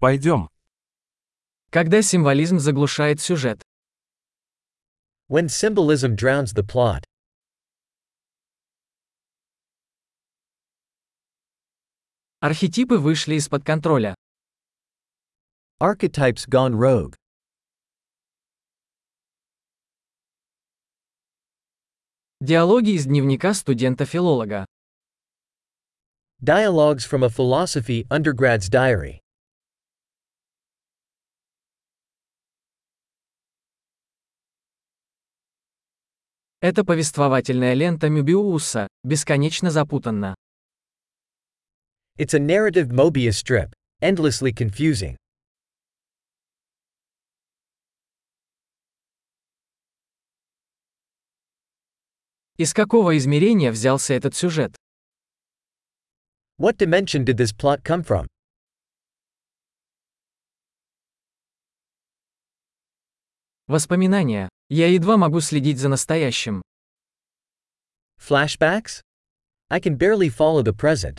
Пойдем. Когда символизм заглушает сюжет. When symbolism drowns the plot. Архетипы вышли из-под контроля. Archetypes gone rogue. Диалоги из дневника студента-филолога. Dialogues from a philosophy undergrad's diary. Это повествовательная лента Мюбиуса, бесконечно запутанна. It's a narrative Mobius strip, endlessly confusing. Из какого измерения взялся этот сюжет? What dimension did this plot come from? Воспоминания. Я едва могу следить за настоящим. Flashbacks? I can barely follow the present.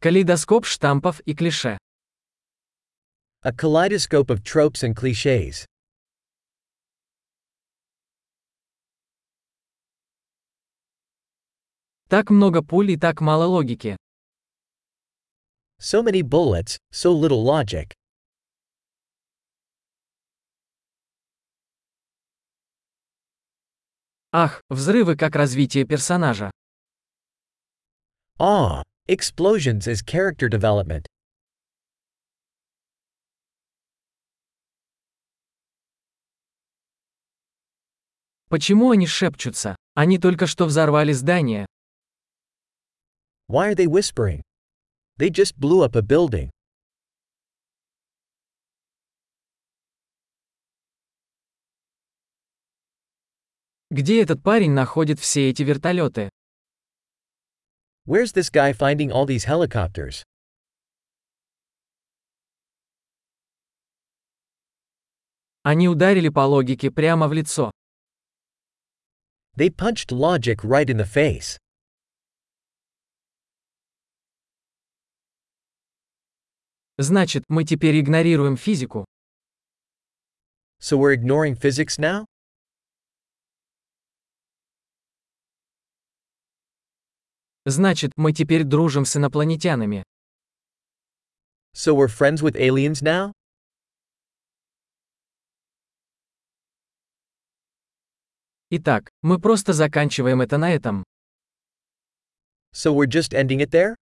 Калейдоскоп штампов и клише. A kaleidoscope of tropes and cliches. Так много пуль и так мало логики. So many bullets, so little logic. Ах, взрывы как развитие персонажа. Ah, explosions as character development. Почему они шепчутся? Они только что взорвали здание. Why are they whispering? They just blew up a building. Где этот парень находит все эти вертолеты? Where's this guy finding all these helicopters? Они ударили по логике прямо в лицо. They punched logic right in the face. Значит, мы теперь игнорируем физику. So we're ignoring physics now? Значит, мы теперь дружим с инопланетянами. So we're friends with aliens now? Итак, мы просто заканчиваем это на этом. So we're just ending it there?